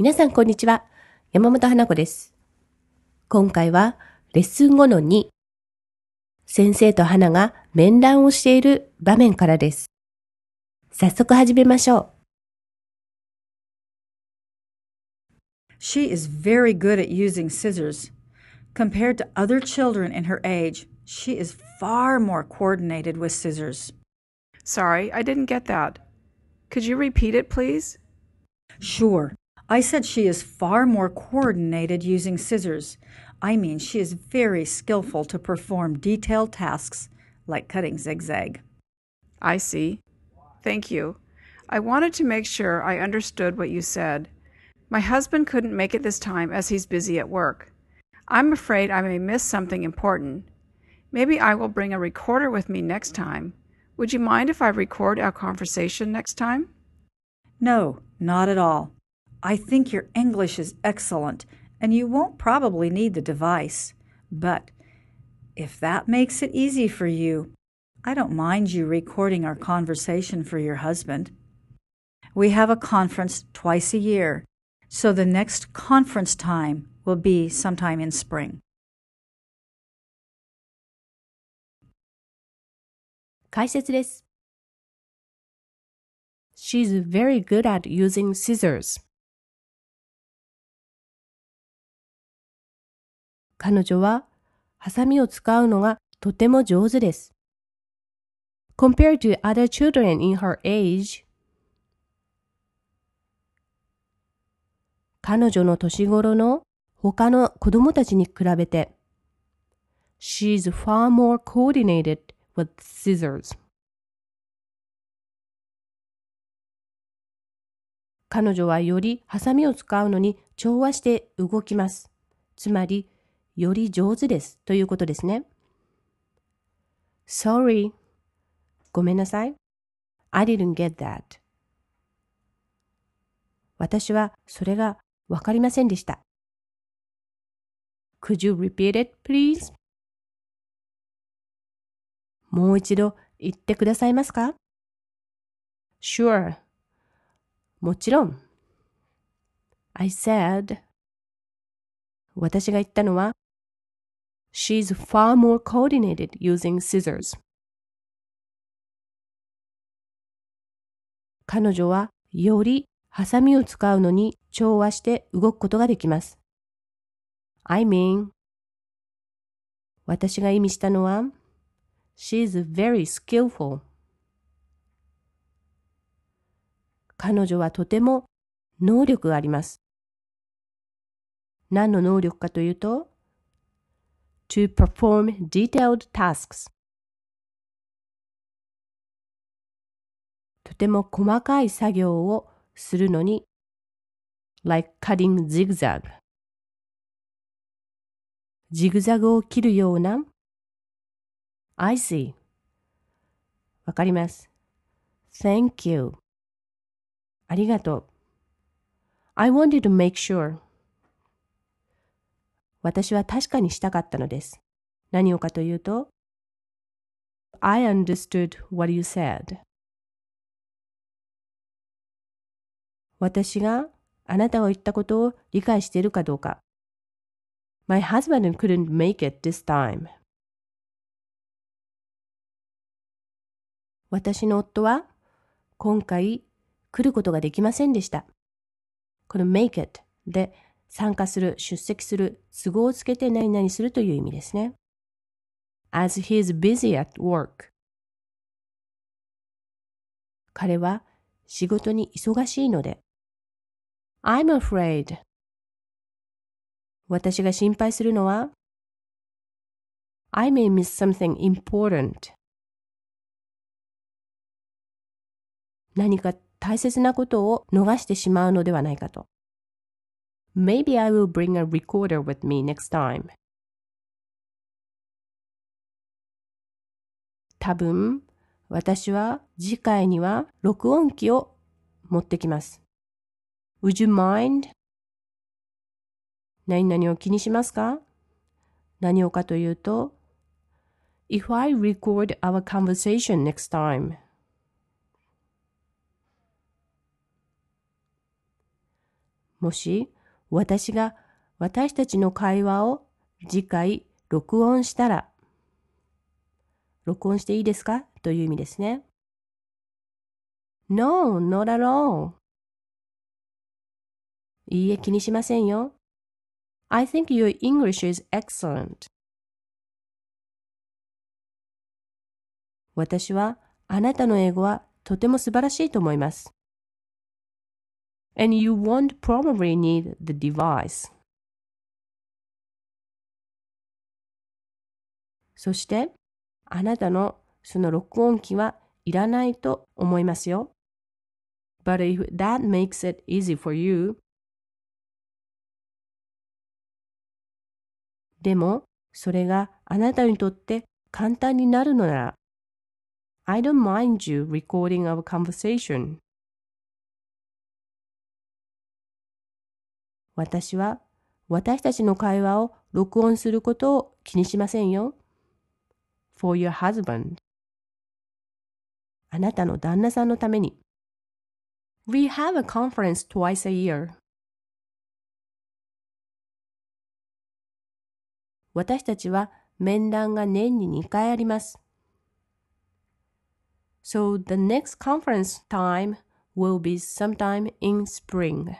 皆さんこんにちは。山本花子です。今回はレッスン後の2。先生と花が面談をしている場面からです。早速始めましょ She is very good at using scissors. Compared to other children in her age, she is far more coordinated with scissors. Sorry, I didn't get that. Could you repeat it, please? Sure, I said she is far more coordinated using scissors. I mean, she is very skillful to perform detailed tasks like cutting zigzag. I see. Thank you. I wanted to make sure I understood what you said. My husband couldn't make it this time as he's busy at work. I'm afraid I may miss something important. Maybe I will bring a recorder with me next time. Would you mind if I record our conversation next time? No, not at all. I think your English is excellent, and you won't probably need the device. But if that makes it easy for you, I don't mind you recording our conversation for your husband. We have a conference twice a year, so the next conference time will be sometime in spring. う。解説です。She's very good at using scissors. 彼女はハサミを使うのがとても上手です。Compared to other children in her age, 彼女の年頃の他の子供たちに比べて She's far more coordinated with scissors. 彼女はよりハサミを使うのに調和して動きます。つまり、より上手ですということですね。Sorry. ごめんなさい。I didn't get that. 私はそれがわかりませんでした。Could you repeat it, please? もう一度言ってくださいますか ?Sure. もちろん。I said 私が言ったのは She's far more coordinated using scissors. 彼女はよりハサミを使うのに調和して動くことができます。I mean 私が意味したのは She's very skillful. 彼女はとても能力があります。何の能力かというと to perform detailed tasks とても細かい作業をするのに like cutting zigzag ジグザグを切るような I see わかります Thank you ありがとう I wanted to make sure 私は確かにしたかったのです。何をかというと、I understood what you said. 私があなたが言ったことを理解しているかどうか。My husband couldn't make it this time. 私の夫は今回来ることができませんでした。この make it で参加する、出席する、都合をつけて何々するという意味ですね。as he is busy at work. 彼は仕事に忙しいので。I'm afraid. 私が心配するのは。I may miss something important. 何か大切なことを逃してしまうのではないかと。Maybe I will bring a recorder with me next time. 多分、私は次回には録音機を持ってきます。Would you mind? 何々を気にしますか何をかというと、If I record our conversation next time, もし私が私たちの会話を次回録音したら、録音していいですか？という意味ですね。No, not at all. いいえ、気にしませんよ。I think your English is excellent. 私はあなたの英語はとても素晴らしいと思います。And you won't probably need the device. そして、あなたのその録音機はいらないと思いますよ。But if that makes it easy for you, でも、それがあなたにとって簡単になるのなら、I don't mind you recording our conversation. 私は私たちの会話を録音することを気にしませんよ。For your husband. あなたの旦那さんのために。We have a conference twice a year. 私たちは面談が年に2回あります。So the next conference time will be sometime in spring.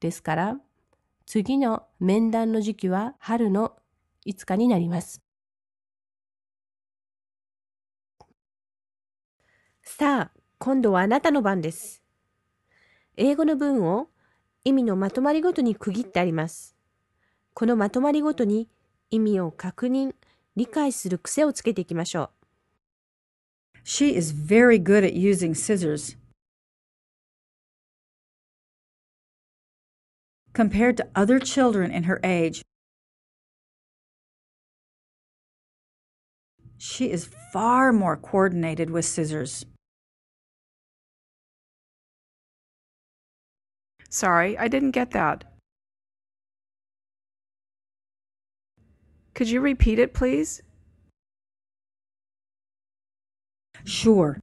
ですから、次の面談の時期は春の5日になります。さあ、今度はあなたの番です。英語の文を意味のまとまりごとに区切ってあります。このまとまりごとに意味を確認、理解する癖をつけていきましょう。She is very good at using scissors. Compared to other children in her age, she is far more coordinated with scissors. Sorry, I didn't get that. Could you repeat it, please? Sure.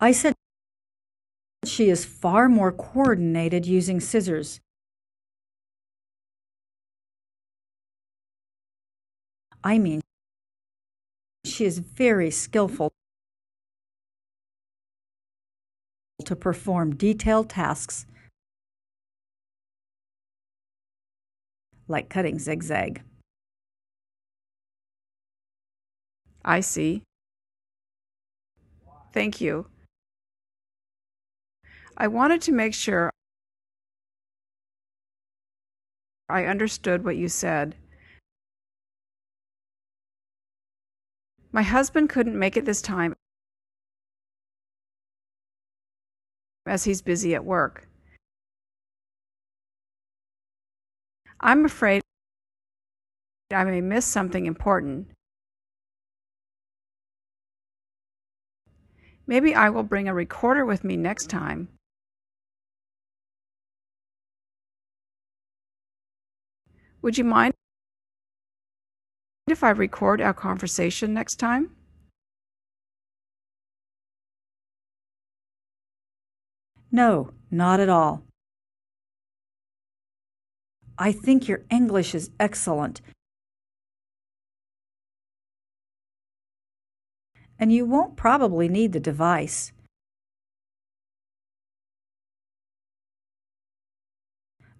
I said she is far more coordinated using scissors. I mean, she is very skillful to perform detailed tasks like cutting zigzag. I see. Thank you. I wanted to make sure I understood what you said. My husband couldn't make it this time as he's busy at work. I'm afraid I may miss something important. Maybe I will bring a recorder with me next time. Would you mind if I record our conversation next time? No, not at all. I think your English is excellent and you won't probably need the device.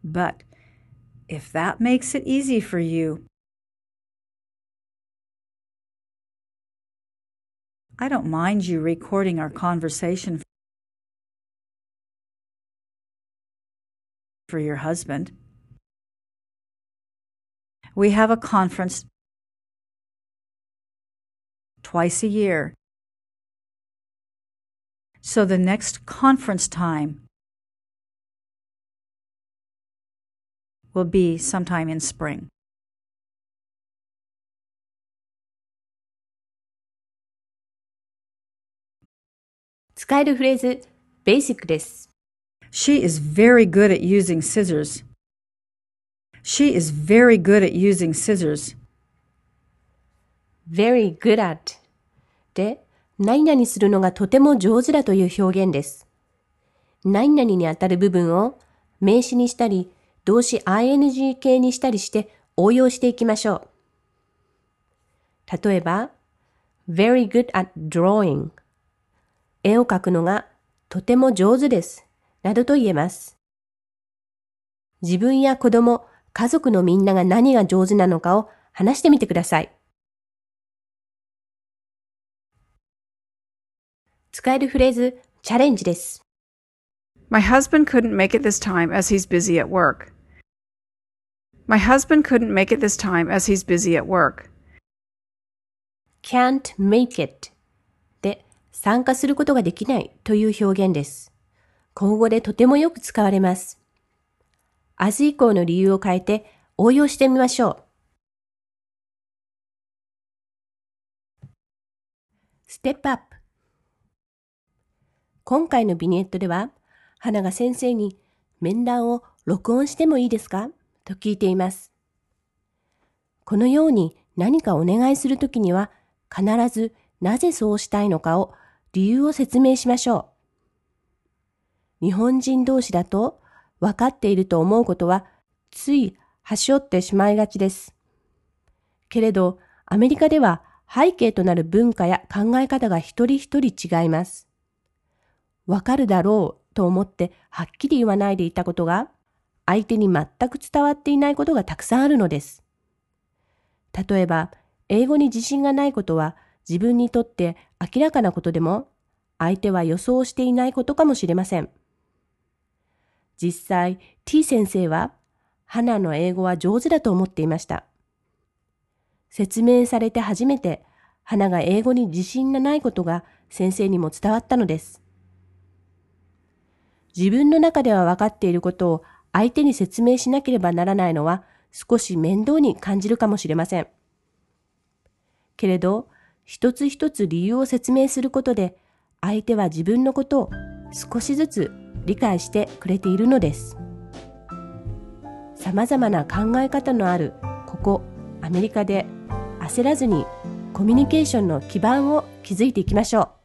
But if that makes it easy for you, I don't mind you recording our conversation for your husband. We have a conference twice a year. So the next conference time will be sometime in spring. 使えるフレーズ、basic です。She is very good at using scissors. She is very good at using scissors. very good at で何々するのがとても上手だという表現です。何々にあたる部分を名詞にしたり、動詞 ing 形にしたりして応用していきましょう。例えば、very good at drawing 絵を描くのがとても上手です。などと言えます。自分や子供、家族のみんなが何が上手なのかを話してみてください。使えるフレーズ、チャレンジです。My husband couldn't make it this time as he's busy at work. My husband couldn't make it this time as he's busy at work. can't make it で参加することができないという表現です。今後でとてもよく使われます。明日以降の理由を変えて応用してみましょう。ステップアップ今回のビニエットでは、花が先生に面談を録音してもいいですか？と聞いています。このように何かお願いするときには、必ずなぜそうしたいのかを理由を説明しましょう。日本人同士だと分かっていると思うことはつい端折ってしまいがちです。けれど、アメリカでは背景となる文化や考え方が一人一人違います。わかるだろうと思ってはっきり言わないでいたことが相手に全く伝わっていないことがたくさんあるのです。例えば、英語に自信がないことは自分にとって明らかなことでも相手は予想していないことかもしれません。実際、T 先生は、花の英語は上手だと思っていました。説明されて初めて、花が英語に自信がないことが先生にも伝わったのです。自分の中では分かっていることを相手に説明しなければならないのは少し面倒に感じるかもしれません。けれど、一つ一つ理由を説明することで、相手は自分のことを少しずつ理解してくれているのです。様々な考え方のあるここアメリカで焦らずにコミュニケーションの基盤を築いていきましょう。